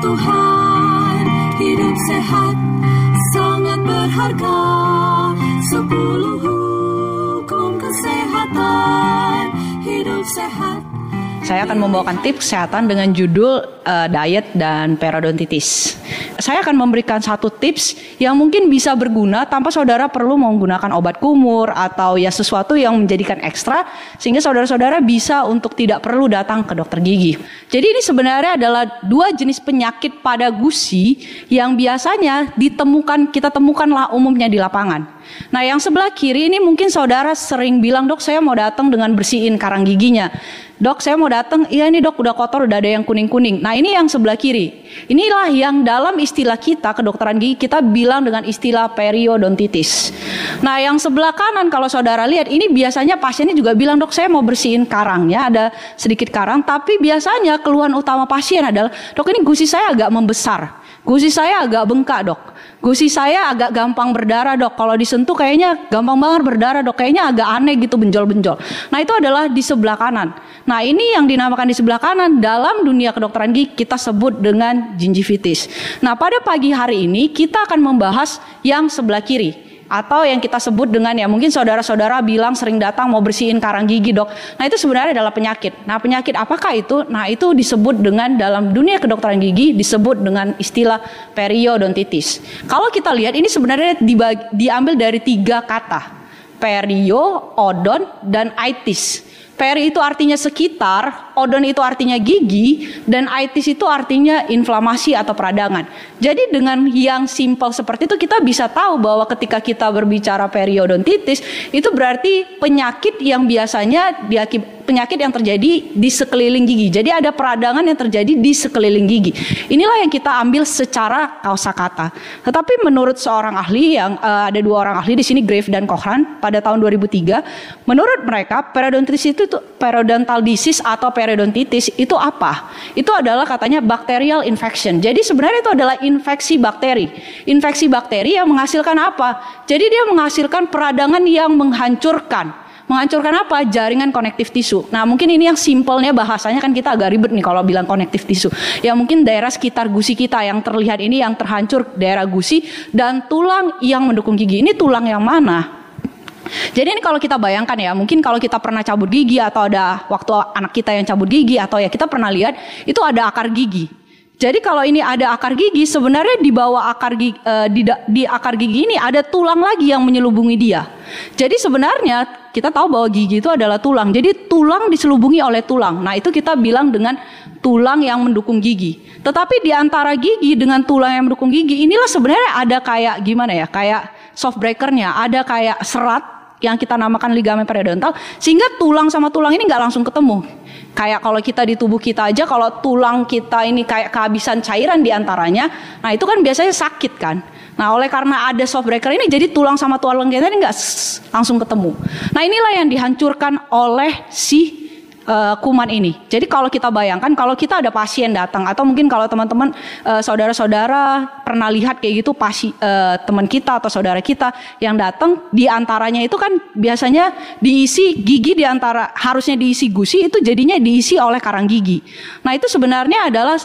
Tuhan hidup sehat sangat berharga. Sepuluh Saya akan membawakan tips kesehatan dengan judul eh, diet dan periodontitis. Saya akan memberikan satu tips yang mungkin bisa berguna tanpa saudara perlu menggunakan obat kumur atau ya sesuatu yang menjadikan ekstra sehingga saudara-saudara bisa untuk tidak perlu datang ke dokter gigi. Jadi ini sebenarnya adalah dua jenis penyakit pada gusi yang biasanya ditemukan kita temukanlah umumnya di lapangan. Nah, yang sebelah kiri ini mungkin saudara sering bilang, "Dok, saya mau datang dengan bersihin karang giginya." Dok, saya mau datang, iya ini dok udah kotor, udah ada yang kuning-kuning. Nah ini yang sebelah kiri. Inilah yang dalam istilah kita, kedokteran gigi, kita bilang dengan istilah periodontitis. Nah yang sebelah kanan kalau saudara lihat, ini biasanya pasiennya juga bilang, dok saya mau bersihin karangnya, ada sedikit karang. Tapi biasanya keluhan utama pasien adalah, dok ini gusi saya agak membesar. Gusi saya agak bengkak dok. Gusi saya agak gampang berdarah dok. Kalau disentuh kayaknya gampang banget berdarah dok. Kayaknya agak aneh gitu benjol-benjol. Nah itu adalah di sebelah kanan. Nah ini yang dinamakan di sebelah kanan dalam dunia kedokteran gigi kita sebut dengan gingivitis. Nah pada pagi hari ini kita akan membahas yang sebelah kiri atau yang kita sebut dengan ya mungkin saudara-saudara bilang sering datang mau bersihin karang gigi dok. Nah itu sebenarnya adalah penyakit. Nah penyakit apakah itu? Nah itu disebut dengan dalam dunia kedokteran gigi disebut dengan istilah periodontitis. Kalau kita lihat ini sebenarnya dibagi, diambil dari tiga kata. Perio, odon, dan itis. Peri itu artinya sekitar, odon itu artinya gigi, dan itis itu artinya inflamasi atau peradangan. Jadi dengan yang simpel seperti itu kita bisa tahu bahwa ketika kita berbicara periodontitis itu berarti penyakit yang biasanya diakib penyakit yang terjadi di sekeliling gigi. Jadi ada peradangan yang terjadi di sekeliling gigi. Inilah yang kita ambil secara kata. Tetapi menurut seorang ahli yang uh, ada dua orang ahli di sini Grave dan Cochran pada tahun 2003, menurut mereka periodontitis itu periodontal disease atau periodontitis itu apa? Itu adalah katanya bacterial infection. Jadi sebenarnya itu adalah infeksi bakteri. Infeksi bakteri yang menghasilkan apa? Jadi dia menghasilkan peradangan yang menghancurkan menghancurkan apa? Jaringan konektif tisu. Nah, mungkin ini yang simpelnya bahasanya kan kita agak ribet nih kalau bilang konektif tisu. Ya mungkin daerah sekitar gusi kita yang terlihat ini yang terhancur daerah gusi dan tulang yang mendukung gigi. Ini tulang yang mana? Jadi ini kalau kita bayangkan ya, mungkin kalau kita pernah cabut gigi atau ada waktu anak kita yang cabut gigi atau ya kita pernah lihat itu ada akar gigi. Jadi kalau ini ada akar gigi, sebenarnya di bawah akar gigi, eh, di, di akar gigi ini ada tulang lagi yang menyelubungi dia. Jadi sebenarnya kita tahu bahwa gigi itu adalah tulang. Jadi tulang diselubungi oleh tulang. Nah itu kita bilang dengan tulang yang mendukung gigi. Tetapi di antara gigi dengan tulang yang mendukung gigi, inilah sebenarnya ada kayak gimana ya, kayak soft breakernya, ada kayak serat yang kita namakan ligamen periodontal sehingga tulang sama tulang ini nggak langsung ketemu. Kayak kalau kita di tubuh kita aja kalau tulang kita ini kayak kehabisan cairan di antaranya, nah itu kan biasanya sakit kan. Nah oleh karena ada soft breaker ini jadi tulang sama tulang kita ini nggak langsung ketemu. Nah inilah yang dihancurkan oleh si uh, kuman ini. Jadi kalau kita bayangkan kalau kita ada pasien datang atau mungkin kalau teman-teman uh, saudara-saudara pernah lihat kayak gitu pasi uh, teman kita atau saudara kita yang datang di antaranya itu kan biasanya diisi gigi di antara harusnya diisi gusi itu jadinya diisi oleh karang gigi. Nah, itu sebenarnya adalah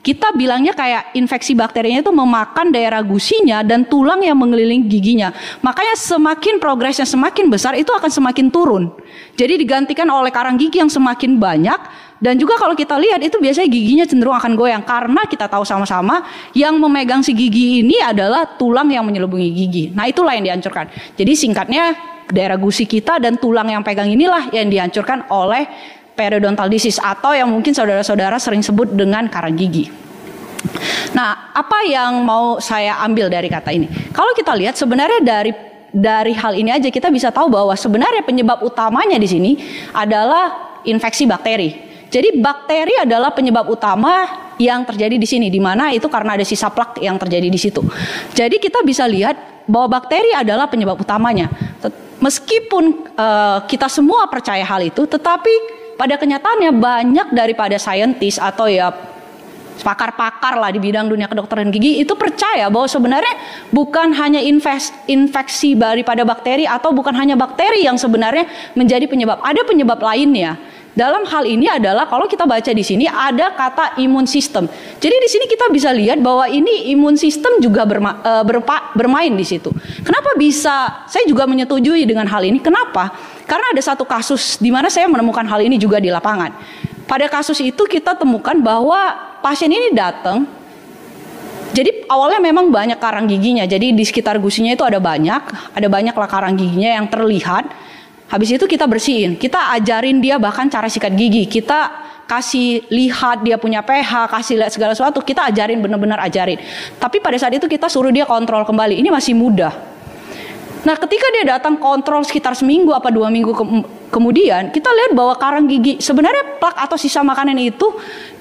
kita bilangnya kayak infeksi bakterinya itu memakan daerah gusinya dan tulang yang mengelilingi giginya. Makanya semakin progresnya semakin besar itu akan semakin turun. Jadi digantikan oleh karang gigi yang semakin banyak dan juga kalau kita lihat itu biasanya giginya cenderung akan goyang karena kita tahu sama-sama yang memegang si gigi ini adalah tulang yang menyelubungi gigi. Nah, itulah yang dihancurkan. Jadi singkatnya daerah gusi kita dan tulang yang pegang inilah yang dihancurkan oleh periodontal disease atau yang mungkin saudara-saudara sering sebut dengan karang gigi. Nah, apa yang mau saya ambil dari kata ini? Kalau kita lihat sebenarnya dari dari hal ini aja kita bisa tahu bahwa sebenarnya penyebab utamanya di sini adalah infeksi bakteri. Jadi bakteri adalah penyebab utama yang terjadi di sini, di mana itu karena ada sisa plak yang terjadi di situ. Jadi kita bisa lihat bahwa bakteri adalah penyebab utamanya. Meskipun uh, kita semua percaya hal itu, tetapi pada kenyataannya banyak daripada saintis atau ya pakar-pakar lah di bidang dunia kedokteran gigi itu percaya bahwa sebenarnya bukan hanya infeksi daripada bakteri atau bukan hanya bakteri yang sebenarnya menjadi penyebab. Ada penyebab lainnya. Dalam hal ini adalah kalau kita baca di sini ada kata imun sistem. Jadi di sini kita bisa lihat bahwa ini imun sistem juga berma, e, berpa, bermain di situ. Kenapa bisa? Saya juga menyetujui dengan hal ini. Kenapa? Karena ada satu kasus di mana saya menemukan hal ini juga di lapangan. Pada kasus itu kita temukan bahwa pasien ini datang jadi awalnya memang banyak karang giginya. Jadi di sekitar gusinya itu ada banyak, ada banyak lah karang giginya yang terlihat. Habis itu kita bersihin, kita ajarin dia bahkan cara sikat gigi. Kita kasih lihat dia punya pH, kasih lihat segala sesuatu, kita ajarin benar-benar ajarin. Tapi pada saat itu kita suruh dia kontrol kembali. Ini masih mudah. Nah, ketika dia datang kontrol sekitar seminggu apa dua minggu ke kemudian, kita lihat bahwa karang gigi sebenarnya plak atau sisa makanan itu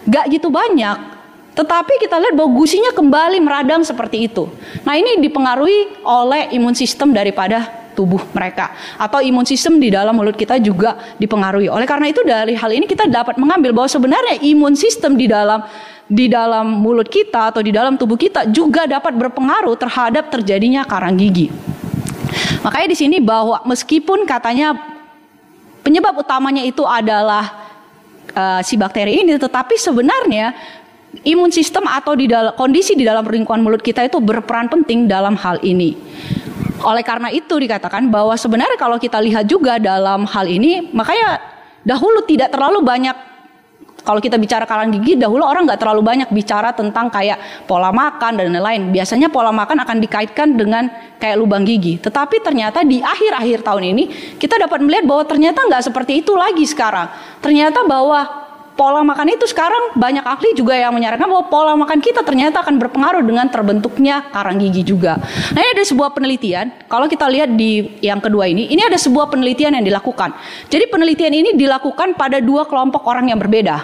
gak gitu banyak. Tetapi kita lihat bahwa gusinya kembali meradang seperti itu. Nah, ini dipengaruhi oleh imun sistem daripada tubuh mereka atau imun sistem di dalam mulut kita juga dipengaruhi. Oleh karena itu dari hal ini kita dapat mengambil bahwa sebenarnya imun sistem di dalam di dalam mulut kita atau di dalam tubuh kita juga dapat berpengaruh terhadap terjadinya karang gigi. Makanya di sini bahwa meskipun katanya penyebab utamanya itu adalah uh, si bakteri ini, tetapi sebenarnya imun sistem atau di dalam kondisi di dalam lingkungan mulut kita itu berperan penting dalam hal ini. Oleh karena itu dikatakan bahwa sebenarnya kalau kita lihat juga dalam hal ini, makanya dahulu tidak terlalu banyak kalau kita bicara karang gigi dahulu orang nggak terlalu banyak bicara tentang kayak pola makan dan lain-lain. Biasanya pola makan akan dikaitkan dengan kayak lubang gigi. Tetapi ternyata di akhir-akhir tahun ini kita dapat melihat bahwa ternyata nggak seperti itu lagi sekarang. Ternyata bahwa pola makan itu sekarang banyak ahli juga yang menyarankan bahwa pola makan kita ternyata akan berpengaruh dengan terbentuknya karang gigi juga. Nah ini ada sebuah penelitian, kalau kita lihat di yang kedua ini, ini ada sebuah penelitian yang dilakukan. Jadi penelitian ini dilakukan pada dua kelompok orang yang berbeda.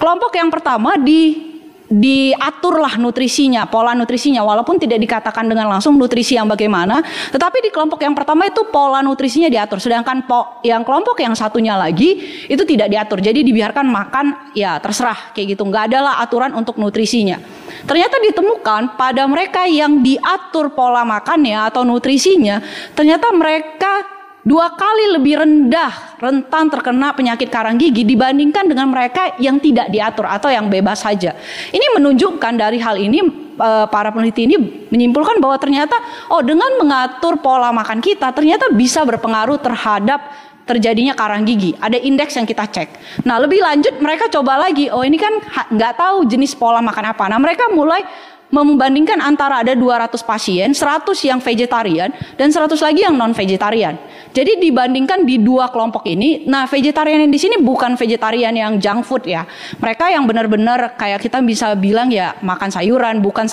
Kelompok yang pertama di diaturlah nutrisinya, pola nutrisinya walaupun tidak dikatakan dengan langsung nutrisi yang bagaimana, tetapi di kelompok yang pertama itu pola nutrisinya diatur, sedangkan po yang kelompok yang satunya lagi itu tidak diatur. Jadi dibiarkan makan ya terserah kayak gitu, nggak adalah aturan untuk nutrisinya. Ternyata ditemukan pada mereka yang diatur pola makannya atau nutrisinya, ternyata mereka dua kali lebih rendah rentan terkena penyakit karang gigi dibandingkan dengan mereka yang tidak diatur atau yang bebas saja. Ini menunjukkan dari hal ini eh, para peneliti ini menyimpulkan bahwa ternyata oh dengan mengatur pola makan kita ternyata bisa berpengaruh terhadap terjadinya karang gigi. Ada indeks yang kita cek. Nah lebih lanjut mereka coba lagi. Oh ini kan nggak tahu jenis pola makan apa. Nah mereka mulai membandingkan antara ada 200 pasien, 100 yang vegetarian dan 100 lagi yang non vegetarian. Jadi dibandingkan di dua kelompok ini, nah vegetarian yang di sini bukan vegetarian yang junk food ya. Mereka yang benar-benar kayak kita bisa bilang ya makan sayuran, bukan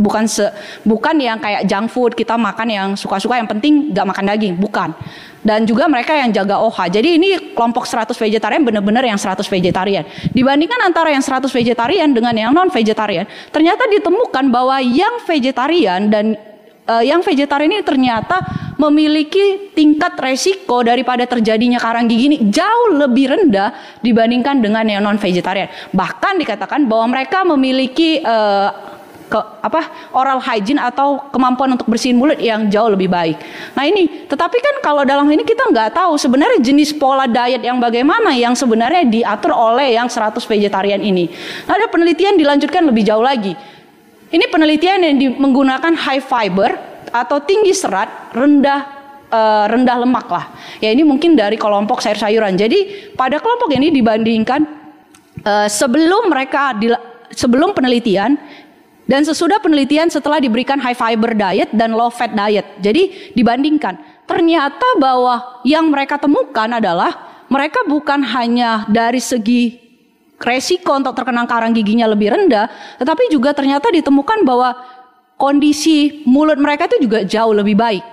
bukan se, bukan yang kayak junk food kita makan yang suka-suka yang penting gak makan daging, bukan. Dan juga mereka yang jaga OH. Jadi ini kelompok 100 vegetarian benar-benar yang 100 vegetarian. Dibandingkan antara yang 100 vegetarian dengan yang non vegetarian, ternyata ditemukan bahwa yang vegetarian dan uh, yang vegetarian ini ternyata memiliki tingkat resiko daripada terjadinya karang gigi ini jauh lebih rendah dibandingkan dengan yang non vegetarian. Bahkan dikatakan bahwa mereka memiliki uh, ke apa oral hygiene atau kemampuan untuk bersihin mulut yang jauh lebih baik. Nah ini, tetapi kan kalau dalam ini kita nggak tahu sebenarnya jenis pola diet yang bagaimana yang sebenarnya diatur oleh yang 100 vegetarian ini. Nah, ada penelitian dilanjutkan lebih jauh lagi. Ini penelitian yang di, menggunakan high fiber atau tinggi serat, rendah uh, rendah lemak lah. Ya ini mungkin dari kelompok sayur-sayuran. Jadi pada kelompok ini dibandingkan uh, sebelum mereka sebelum penelitian dan sesudah penelitian setelah diberikan high fiber diet dan low fat diet. Jadi dibandingkan ternyata bahwa yang mereka temukan adalah mereka bukan hanya dari segi resiko untuk terkena karang giginya lebih rendah, tetapi juga ternyata ditemukan bahwa kondisi mulut mereka itu juga jauh lebih baik.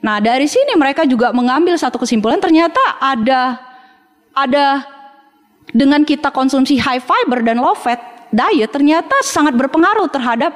Nah, dari sini mereka juga mengambil satu kesimpulan ternyata ada ada dengan kita konsumsi high fiber dan low fat diet ternyata sangat berpengaruh terhadap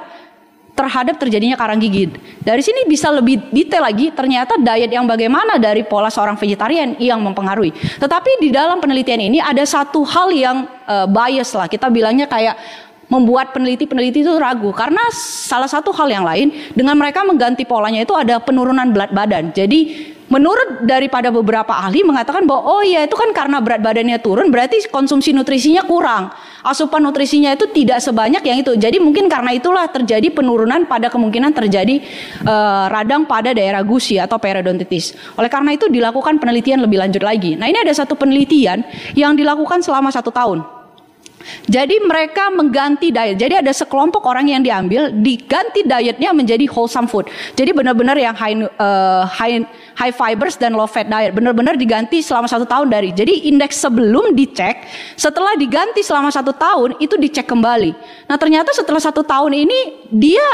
terhadap terjadinya karang gigi. Dari sini bisa lebih detail lagi, ternyata diet yang bagaimana dari pola seorang vegetarian yang mempengaruhi. Tetapi di dalam penelitian ini ada satu hal yang uh, bias lah, kita bilangnya kayak membuat peneliti-peneliti itu ragu karena salah satu hal yang lain dengan mereka mengganti polanya itu ada penurunan berat badan. Jadi menurut daripada beberapa ahli mengatakan bahwa oh ya itu kan karena berat badannya turun berarti konsumsi nutrisinya kurang. Asupan nutrisinya itu tidak sebanyak yang itu. Jadi mungkin karena itulah terjadi penurunan pada kemungkinan terjadi uh, radang pada daerah gusi atau periodontitis. Oleh karena itu dilakukan penelitian lebih lanjut lagi. Nah ini ada satu penelitian yang dilakukan selama satu tahun. Jadi mereka mengganti diet. Jadi ada sekelompok orang yang diambil diganti dietnya menjadi wholesome food. Jadi benar-benar yang high, uh, high high fibers dan low fat diet. Benar-benar diganti selama satu tahun dari. Jadi indeks sebelum dicek, setelah diganti selama satu tahun itu dicek kembali. Nah ternyata setelah satu tahun ini dia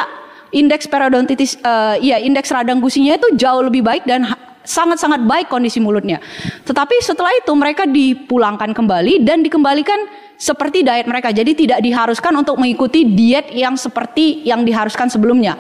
indeks periodontitis, uh, ya indeks radang gusinya itu jauh lebih baik dan sangat-sangat baik kondisi mulutnya. Tetapi setelah itu mereka dipulangkan kembali dan dikembalikan seperti diet mereka. Jadi tidak diharuskan untuk mengikuti diet yang seperti yang diharuskan sebelumnya.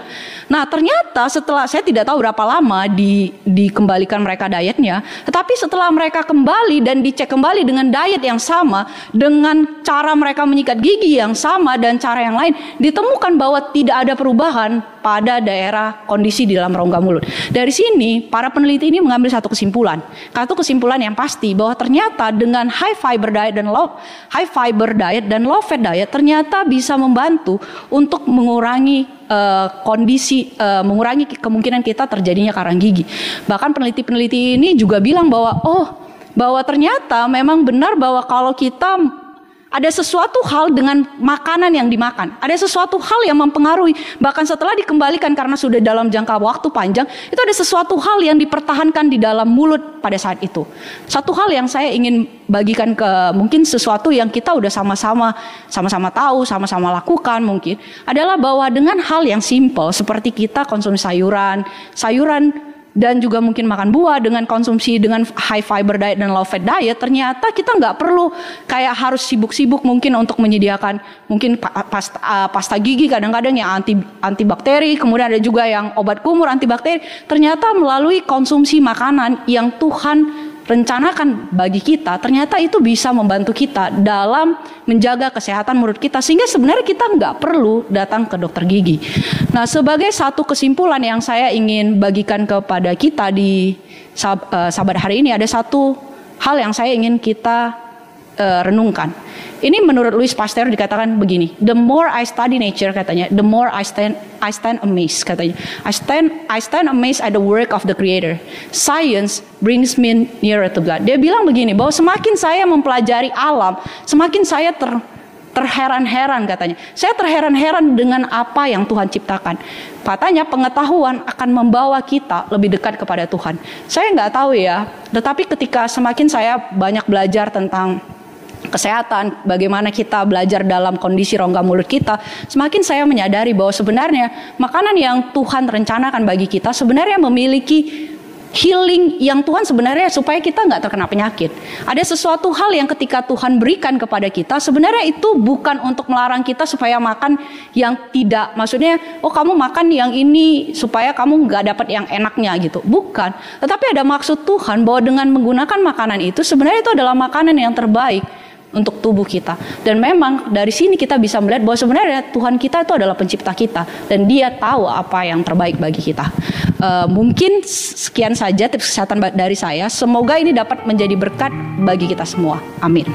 Nah, ternyata setelah saya tidak tahu berapa lama di dikembalikan mereka dietnya, tetapi setelah mereka kembali dan dicek kembali dengan diet yang sama, dengan cara mereka menyikat gigi yang sama dan cara yang lain, ditemukan bahwa tidak ada perubahan pada daerah kondisi di dalam rongga mulut. Dari sini, para peneliti ini mengambil satu kesimpulan. Satu kesimpulan yang pasti bahwa ternyata dengan high fiber diet dan low high fiber fiber diet dan low fat diet ternyata bisa membantu untuk mengurangi uh, kondisi uh, mengurangi kemungkinan kita terjadinya karang gigi. Bahkan peneliti-peneliti ini juga bilang bahwa oh bahwa ternyata memang benar bahwa kalau kita ada sesuatu hal dengan makanan yang dimakan. Ada sesuatu hal yang mempengaruhi. Bahkan setelah dikembalikan karena sudah dalam jangka waktu panjang, itu ada sesuatu hal yang dipertahankan di dalam mulut pada saat itu. Satu hal yang saya ingin bagikan ke mungkin sesuatu yang kita udah sama-sama sama-sama tahu, sama-sama lakukan mungkin adalah bahwa dengan hal yang simple seperti kita konsumsi sayuran, sayuran dan juga mungkin makan buah dengan konsumsi dengan high fiber diet dan low fat diet ternyata kita nggak perlu kayak harus sibuk-sibuk mungkin untuk menyediakan mungkin pasta, pasta gigi kadang-kadang yang anti antibakteri kemudian ada juga yang obat kumur antibakteri. Ternyata melalui konsumsi makanan yang Tuhan rencanakan bagi kita, ternyata itu bisa membantu kita dalam menjaga kesehatan mulut kita sehingga sebenarnya kita nggak perlu datang ke dokter gigi. Nah, sebagai satu kesimpulan yang saya ingin bagikan kepada kita di eh, sahabat hari ini ada satu hal yang saya ingin kita uh, renungkan. Ini menurut Louis Pasteur dikatakan begini, the more I study nature katanya, the more I stand I stand amazed katanya. I stand I stand amazed at the work of the creator. Science brings me nearer to God. Dia bilang begini, bahwa semakin saya mempelajari alam, semakin saya ter terheran-heran katanya. Saya terheran-heran dengan apa yang Tuhan ciptakan. Katanya pengetahuan akan membawa kita lebih dekat kepada Tuhan. Saya nggak tahu ya, tetapi ketika semakin saya banyak belajar tentang kesehatan, bagaimana kita belajar dalam kondisi rongga mulut kita, semakin saya menyadari bahwa sebenarnya makanan yang Tuhan rencanakan bagi kita sebenarnya memiliki healing yang Tuhan sebenarnya supaya kita nggak terkena penyakit. Ada sesuatu hal yang ketika Tuhan berikan kepada kita sebenarnya itu bukan untuk melarang kita supaya makan yang tidak, maksudnya oh kamu makan yang ini supaya kamu nggak dapat yang enaknya gitu, bukan. Tetapi ada maksud Tuhan bahwa dengan menggunakan makanan itu sebenarnya itu adalah makanan yang terbaik untuk tubuh kita. Dan memang dari sini kita bisa melihat bahwa sebenarnya Tuhan kita itu adalah pencipta kita dan Dia tahu apa yang terbaik bagi kita. Uh, mungkin sekian saja tips kesehatan dari saya. Semoga ini dapat menjadi berkat bagi kita semua. Amin.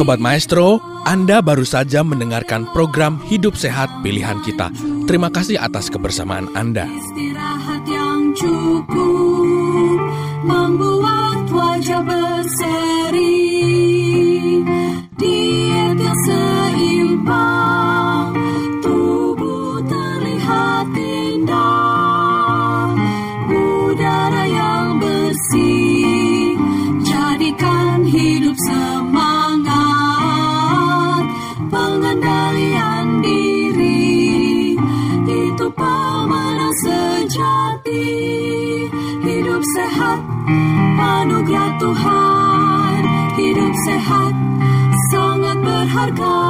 Sobat Maestro, Anda baru saja mendengarkan program Hidup Sehat Pilihan Kita. Terima kasih atas kebersamaan Anda. Tuhan, hidup sehat, sangat berharga.